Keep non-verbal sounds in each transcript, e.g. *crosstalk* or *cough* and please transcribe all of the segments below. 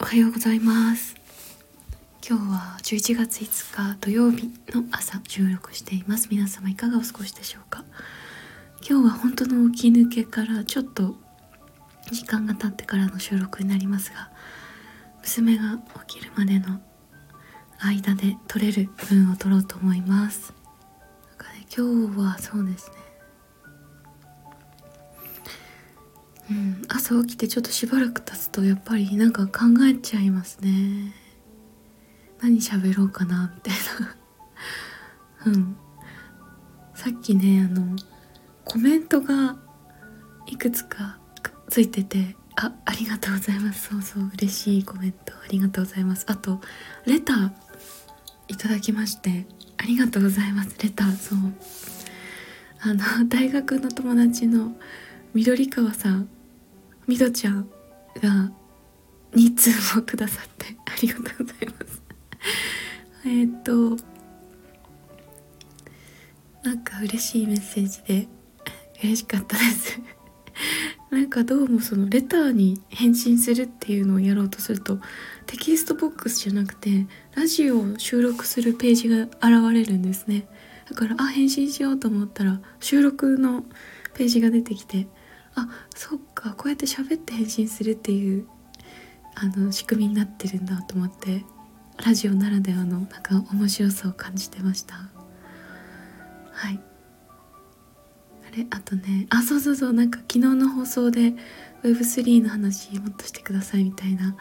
おはようございます。今日は11月5日土曜日の朝収録しています。皆様いかがお過ごしでしょうか？今日は本当の起き抜けからちょっと時間が経ってからの収録になりますが娘が起きるまでの間で取れる分を取ろうと思います。なんか、ね、今日はそうですね。うん、朝起きてちょっとしばらく経つとやっぱりなんか考えちゃいますね。何喋ろうかなみたいな。うん。さっきねあのコメントがいくつかついててあありがとうございます。そうそう嬉しいコメントありがとうございます。あとレターいただきましてありがとうございます。レターそう。あの大学の友達の緑川さんみどちゃんが2通もくださって *laughs* ありがとうございます。*laughs* えっとなんか嬉しいメッセージで嬉しかったです。*laughs* なんかどうもそのレターに返信するっていうのをやろうとするとテキストボックスじゃなくてラジオを収録するページが現れるんですね。だからあ返信しようと思ったら収録のページが出てきてあそっかこうやって喋って返信するっていうあの仕組みになってるんだと思ってラジオならではのなんか面白さを感じてました。はい。あれあとねあそうそうそうなんか昨日の放送で Web3 の話もっとしてくださいみたいな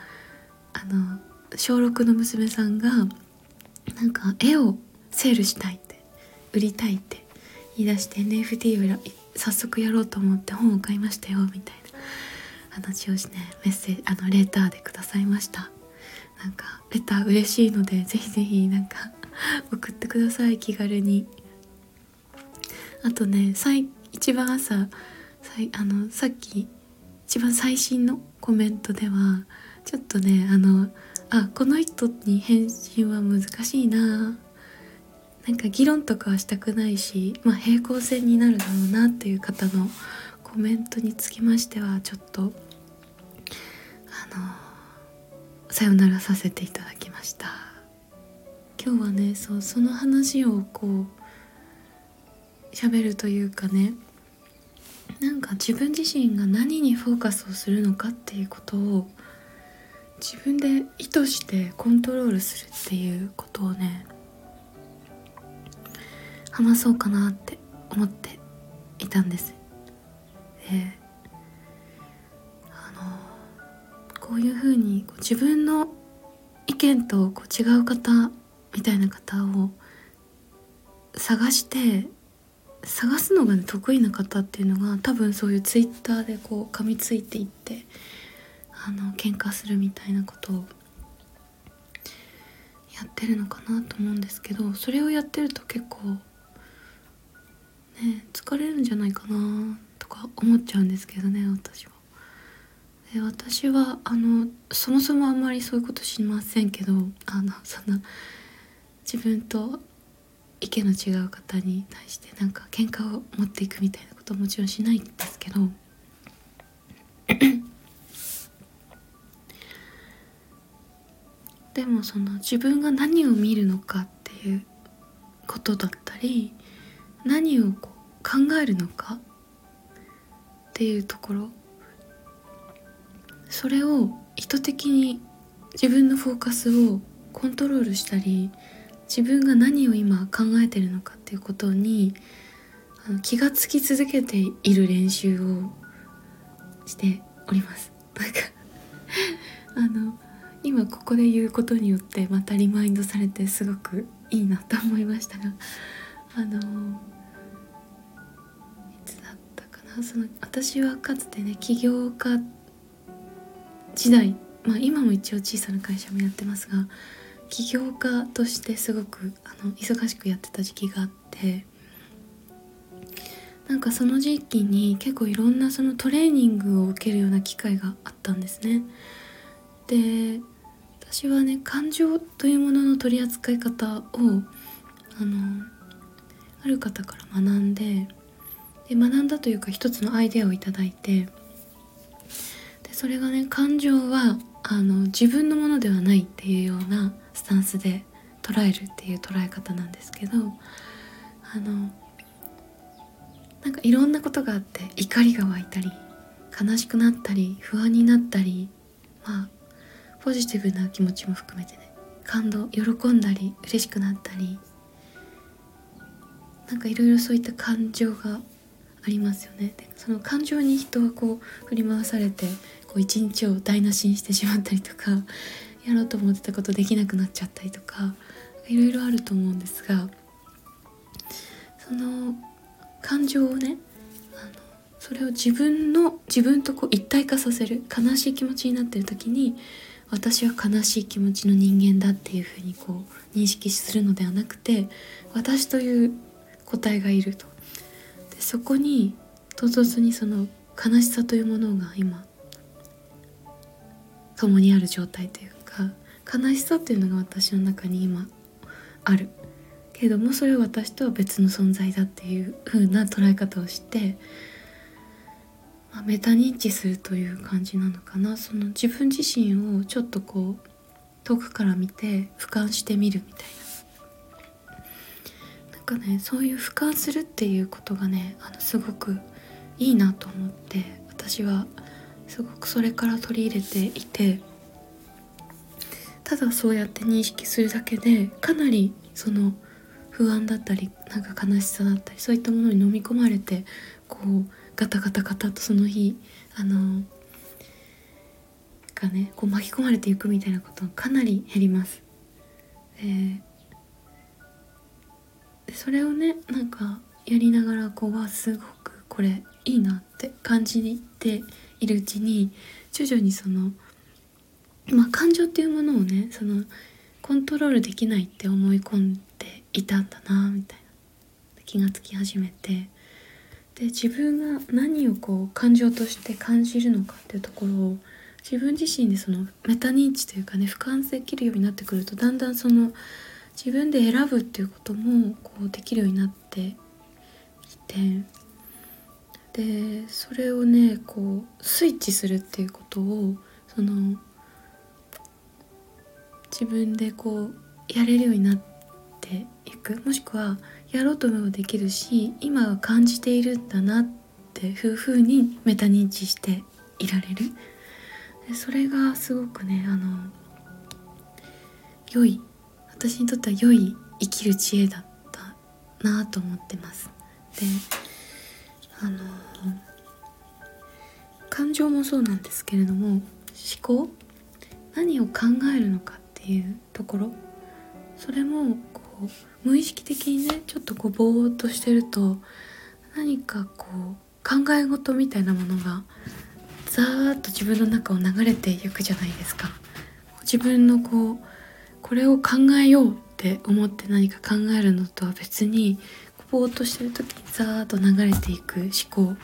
あの小6の娘さんがなんか絵をセールしたいって売りたいって言い出して NFT を早速やろうと思って本を買いましたよみたいな話をしねメッセージあのレターでくださいました。なんかレター嬉しいのでぜひぜひなんか送ってください気軽に。あとね一番朝さあのさっき一番最新のコメントではちょっとねあのあこの人に返信は難しいななんか議論とかはしたくないし、まあ、平行線になるだろうなっていう方のコメントにつきましてはちょっとあのさよならさせていただきました。今日はねそうその話をこう喋るというかねなんか自分自身が何にフォーカスをするのかっていうことを自分で意図してコントロールするっていうことをね話そうかなって思っていたんです。であのこういうふうに自分の意見とこう違う方みたいな方を探して探すのが、ね、得意な方っていうのが多分そういうツイッターでこう噛みついていってあの喧嘩するみたいなことをやってるのかなと思うんですけどそれをやってると結構ね疲れるんじゃないかなとか思っちゃうんですけどね私は。で私はあのそもそもあんまりそういうことしませんけどあのその自分と意見の違う方に対してなんか喧嘩を持っていくみたいなことはもちろんしないんですけどでもその自分が何を見るのかっていうことだったり何をこう考えるのか？っていうところ。それを意図的に自分のフォーカスをコントロールしたり自分が何を今考えてるのかっていうことに気がつき続けている練習をしております。なんか *laughs* あの今ここで言うことによってまたリマインドされてすごくいいなと思いましたが。あのいつだったかな？その私はかつてね起業家時代まあ今も一応小さな会社もやってますが起業家としてすごくあの忙しくやってた時期があってなんかその時期に結構いろんなそのトレーニングを受けるような機会があったんですね。で私はね感情というものの取り扱い方をあのある方から学んでで学んだというか一つのアイデアを頂いてでそれがね感情はあの自分のものではないっていうようなスタンスで捉えるっていう捉え方なんですけどあのなんかいろんなことがあって怒りが湧いたり悲しくなったり不安になったりまあポジティブな気持ちも含めてね感動喜んだり嬉しくなったりなんかいろいろそういった感情がありますよね。でその感情に人はこう振り回されてこう一日を台無しにしてしまったりとか *laughs* やろうと思ってたことできなくなっちゃったりとかいろいろあると思うんですがその感情をねあのそれを自分の自分とこう一体化させる悲しい気持ちになってる時に私は悲しい気持ちの人間だっていうふうにこう認識するのではなくて私という個体がいると。でそこに唐突にその悲しさというものが今共にある状態というか悲しさっていうのが私の中に今ある。けれどもそれは私とは別の存在だっていう風な捉え方をしてまあ、メタ認知するという感じなのかな。その自分自身をちょっとこう遠くから見て俯瞰してみるみたいな。かねそういう俯瞰するっていうことがねあのすごくいいなと思って私はすごくそれから取り入れていてただそうやって認識するだけでかなりその不安だったりなんか悲しさだったりそういったものに飲み込まれてこうガタガタガタとその日あのがねこう巻き込まれていくみたいなことがかなり減ります。でそれをねなんかやりながらこうわすごくこれいいなって感じているうちに徐々にそのまあ感情っていうものをねそのコントロールできないって思い込んでいたんだなみたいな。気がつき始めて。で自分が何をこう感情として感じるのかっていうところを自分自身でそのメタ認知というかね俯瞰できるようになってくるとだんだんその自分で選ぶっていうこともこうできるようになってきてでそれをねこうスイッチするっていうことをその自分でこうやれるようになっていく。もしくはやろうと思えばできるし今は感じているんだなっていうふうにメタ認知していられる。それがすごくねあの良い私にとっては良い生きる知恵だったなと思ってます。であの感情もそうなんですけれども思考何を考えるのかっていうところそれもこう無意識的にねちょっとこうぼーっとしてると何かこう考え事みたいなものがザーッと自分の中を流れていくじゃないですか。自分のこうこれを考えようって思って何か考えるのとは別にぼーっとしてる時にザーッと流れていく思考。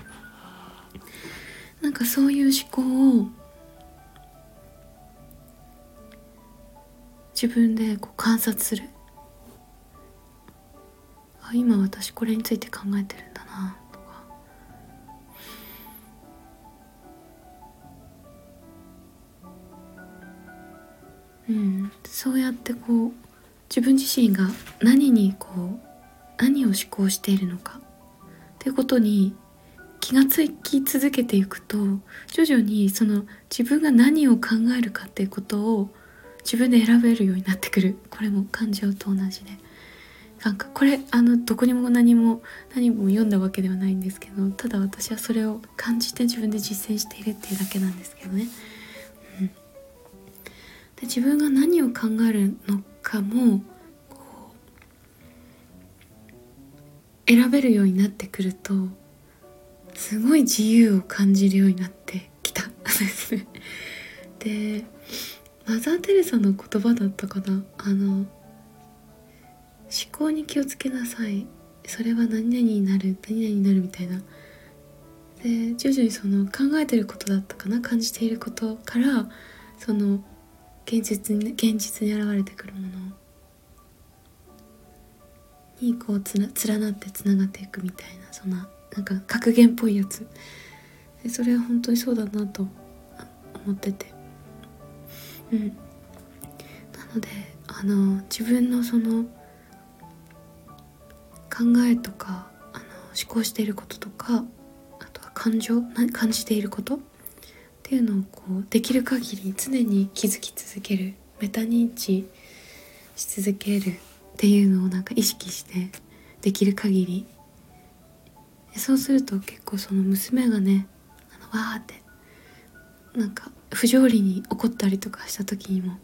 なんかそういう思考を自分でこう観察する。あ今私これについて考えてるんだな。うん。そうやってこう自分自身が何にこう何を思考しているのか。っていうことに気がつき続けていくと徐々にその自分が何を考えるかっていうことを自分で選べるようになってくる。これも感情と同じで。なんかこれあのどこにも何も何も読んだわけではないんですけどただ私はそれを感じて自分で実践しているっていうだけなんですけどね。で自分が何を考えるのかも選べるようになってくるとすごい自由を感じるようになってきた。*laughs* でマザー・テレサの言葉だったかな。あの思考に気をつけなさい。それは何々になる何々になるみたいな。で徐々にその考えてることだったかな。感じていることからその現実に現実に現れてくるものにこうつな連なってつながっていくみたいなそんななんか格言っぽいやつ。でそれは本当にそうだなと思ってて。うん。なのであの自分のその考えとかあの思考していることとかあとは感情感じていることっていうのをこうできる限り常に気づき続けるメタ認知し続けるっていうのをなんか意識してできる限り。そうすると結構その娘がねあのわーってなんか不条理に怒ったりとかした時にも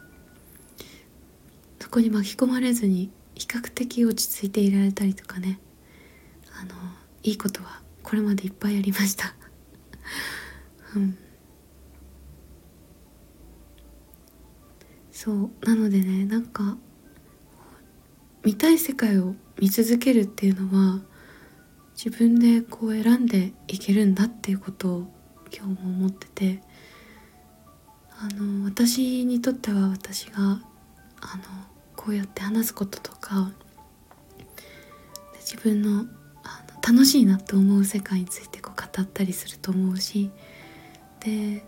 そこに巻き込まれずに比較的落ち着いていられたりとかね。あのいいことはこれまでいっぱいありました。うん。そう。なのでねなんか見たい世界を見続けるっていうのは自分でこう選んでいけるんだっていうことを今日も思っててあの私にとっては私があのこうやって話すこととか自分のあの楽しいなと思う世界についてこう語ったりすると思うしで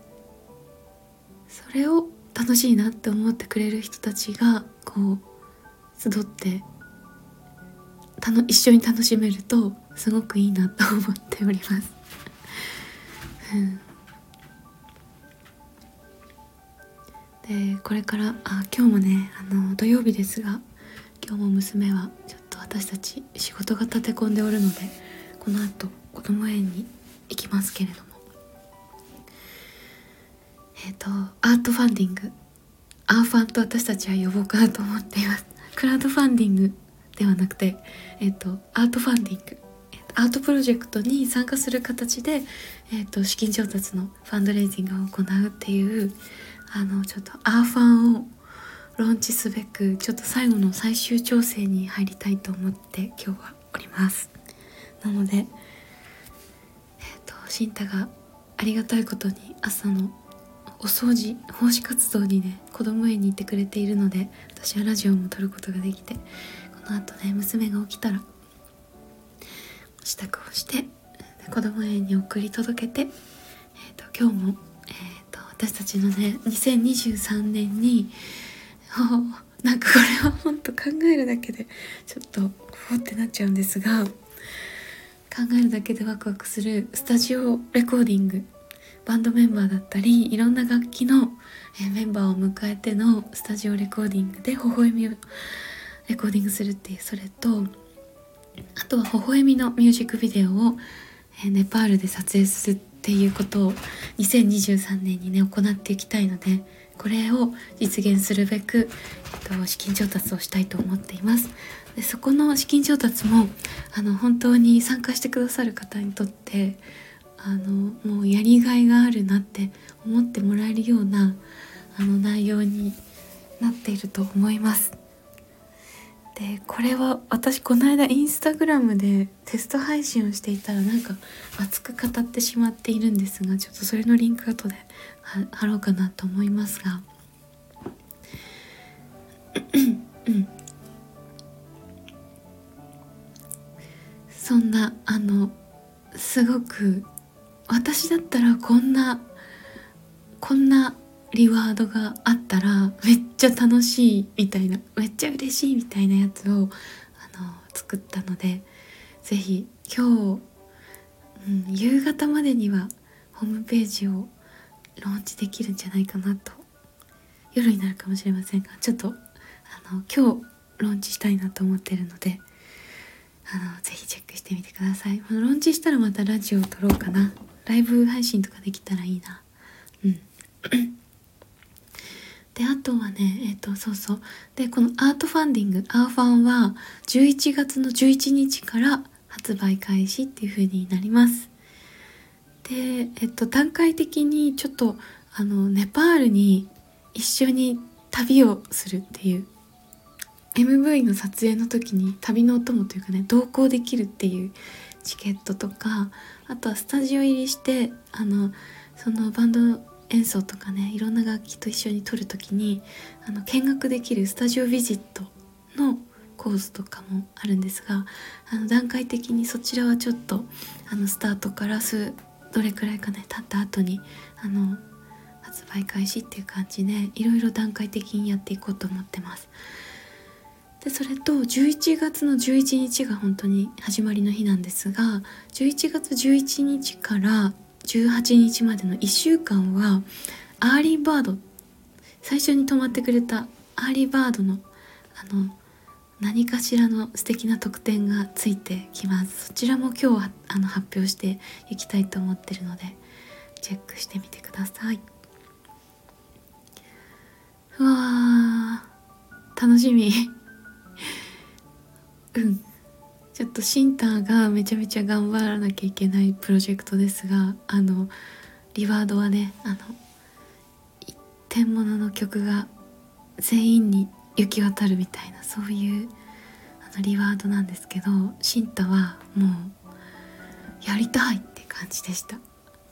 それを楽しいなって思ってくれる人たちがこう集ってたの一緒に楽しめるとすごくいいなと思っております。*laughs* うんでこれからあ今日もねあの土曜日ですが今日も娘はちょっと私たち仕事が立て込んでおるのでこの後子ども園に行きますけれどもえっ、ー、とアートファンディング。アーファンと私たちは呼ぼうかなと思っています。*laughs* クラウドファンディングではなくてえっ、ー、とアートファンディング。アートプロジェクトに参加する形で、えーと、と資金調達のファンドレイジングを行うっていうあのちょっとアーファンをローンチすべくちょっと最後の最終調整に入りたいと思って今日はおります。なのでえっ、ー、と新太がありがたいことに朝のお掃除奉仕活動にね子供園に行ってくれているので私はラジオも撮ることができてこのあとね娘が起きたら支度をして子供園に送り届けて、えーと、今日もえー、と私たちのね2023年になんかこれは本当考えるだけでちょっとふってなっちゃうんですが考えるだけでワクワクするスタジオレコーディングバンドメンバーだったりいろんな楽器の、えメンバーを迎えてのスタジオレコーディングで微笑みをレコーディングするっていうそれとあとは微笑みのミュージックビデオを、えネパールで撮影するっていうことを2023年にね行っていきたいのでこれを実現するべく、えっと、資金調達をしたいと思っています。でそこの資金調達もあの本当に参加してくださる方にとってあのもうやりがいがあるなって思ってもらえるようなあの内容になっていると思います。でこれは私この間インスタグラムでテスト配信をしていたらなんか熱く語ってしまっているんですがちょっとそれのリンク後で貼ろうかなと思いますが。*clears throat* そんなあのすごく私だったらこんなこんなリワードがあったらめっちゃ楽しいみたいなめっちゃ嬉しいみたいなやつをあの作ったので是非今日、うん、夕方までにはホームページをローンチできるんじゃないかなと夜になるかもしれませんがちょっとあの今日ローンチしたいなと思ってるのであのぜひチェックしてみてください。ローンチしたらまたラジオを撮ろうかな。ライブ配信とかできたらいいな。うん。*coughs* であとはねえっ、ー、とそうそう。でこのアートファンディングアーファンは11月の11日から発売開始っていう風になります。でえっと段階的にちょっとあのネパールに一緒に旅をするっていう MV の撮影の時に旅のお供というかね同行できるっていうチケットとかあとはスタジオ入りしてあのそのバンド演奏とかねいろんな楽器と一緒に撮る時にあの見学できるスタジオビジットのコースとかもあるんですがあの段階的にそちらはちょっとあのスタートから数どれくらいかね経った後にあの発売開始っていう感じでいろいろ段階的にやっていこうと思ってます。でそれと11月の11日が本当に始まりの日なんですが11月11日から18日までの1週間は Early Bird 最初に泊まってくれた Early Bird のあの何かしらの素敵な特典がついてきます。そちらも今日はあの発表していきたいと思ってるのでチェックしてみてください。うわー楽しみ。ちょっとシンターがめちゃめちゃ頑張らなきゃいけないプロジェクトですがあのリワードはねあの一点物の曲が全員に行き渡るみたいなそういうあのリワードなんですけどシンタはもうやりたいって感じでした。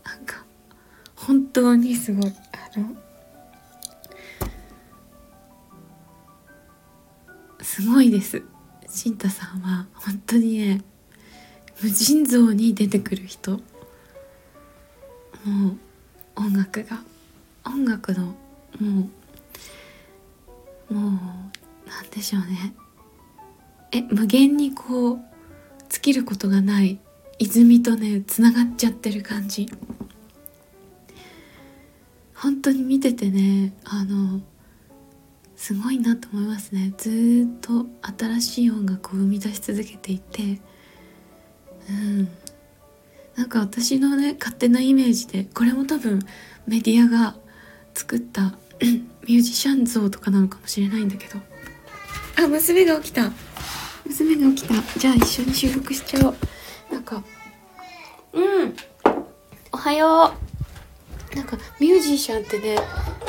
なんか本当にすごい。あのすごいです。シンタさんは本当にね無尽蔵に出てくる人。もう音楽が音楽のもうもうなんでしょうね。え無限にこう尽きることがない泉とねつながっちゃってる感じ。本当に見ててねあのすごいなと思いますね。ずっと新しい音楽を生み出し続けていて。うん。なんか私のね勝手なイメージでこれも多分メディアが作った *clears throat* ミュージシャン像とかなのかもしれないんだけど。あ娘が起きた。娘が起きた。じゃあ一緒に収録しちゃおう。なんかうん。おはよう。なんかミュージシャンってね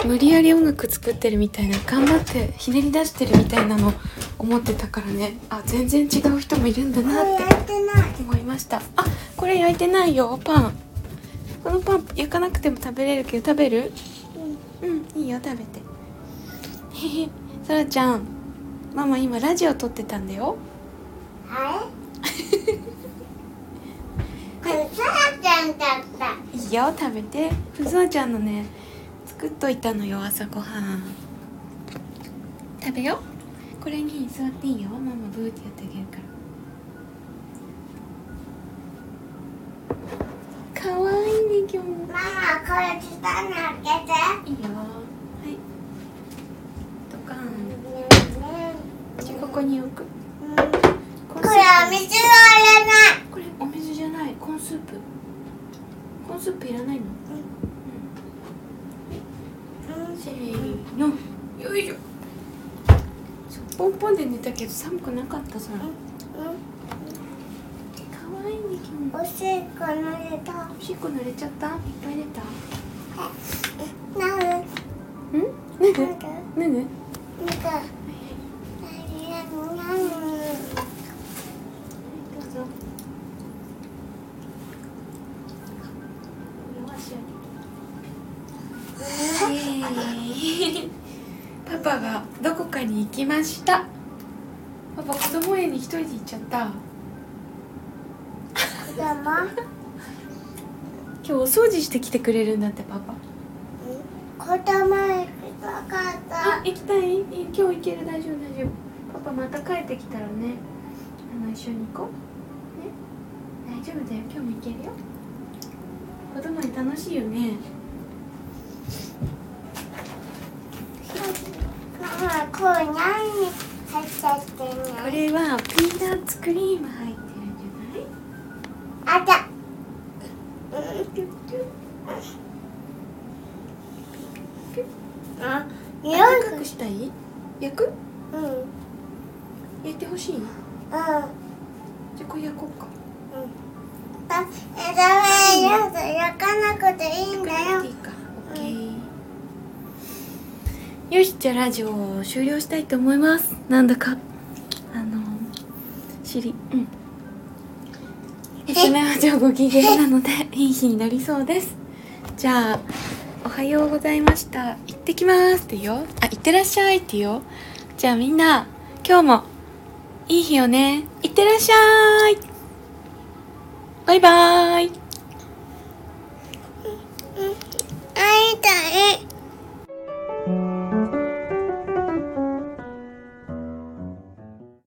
無理やり音楽作ってるみたいな頑張ってひねり出してるみたいなの思ってたからね。あ全然違う人もいるんだなって思いました。あこれ焼いてないよパン。このパン焼かなくても食べれるけど食べる？うんいいよ食べて。へへ。そらちゃんママ今ラジオ撮ってたんだよ。はい。これ？さらちゃんだった。いいよ食べて。ふそらちゃんのね作っといたのよ朝ごはん。食べよこれに座っていいよ。ママブーってやってあげるから。かわいいね今日。もママこれ下に開けて。いいよ。はい。ドカン。じゃあここに置く。これお水は入れない。これお水じゃない。コーンスープ。コーンスープいらないの？うんせーのよいしょ。ポンポンで寝たけど寒くなかったさ。かわいいね今日おしっこ濡れた。おしっこ濡れちゃった？いっぱい出た。なる。ん？なる。なんました。パパ子供園に一人で行っちゃった。子供。今日お掃除してきてくれるんだってパパ。子供行きたかった。あ行きたい？い今日行ける？大丈夫？大丈夫？パパまた帰ってきたらねあの一緒に行こう。ね？大丈夫だよ。今日も行けるよ。子供園楽しいよねママこれ何に入っちゃってんの？これはピーナッツクリーム入ってるんじ。ゃない？あ、よ暖かくしたい？焼くうん。うん。焼いてほしい？じゃあこれ焼こうかあ、え、ダメ、*laughs* 焼かなくていいんだよしじゃあラジオを終了したいと思います。なんだか。あの尻うん。娘は今日ご機嫌なのでいい日になりそうです。じゃあおはようございました。行ってきますってよ。あ行ってらっしゃいってよ。じゃあみんな今日もいい日をね。行ってらっしゃい。バイバーイ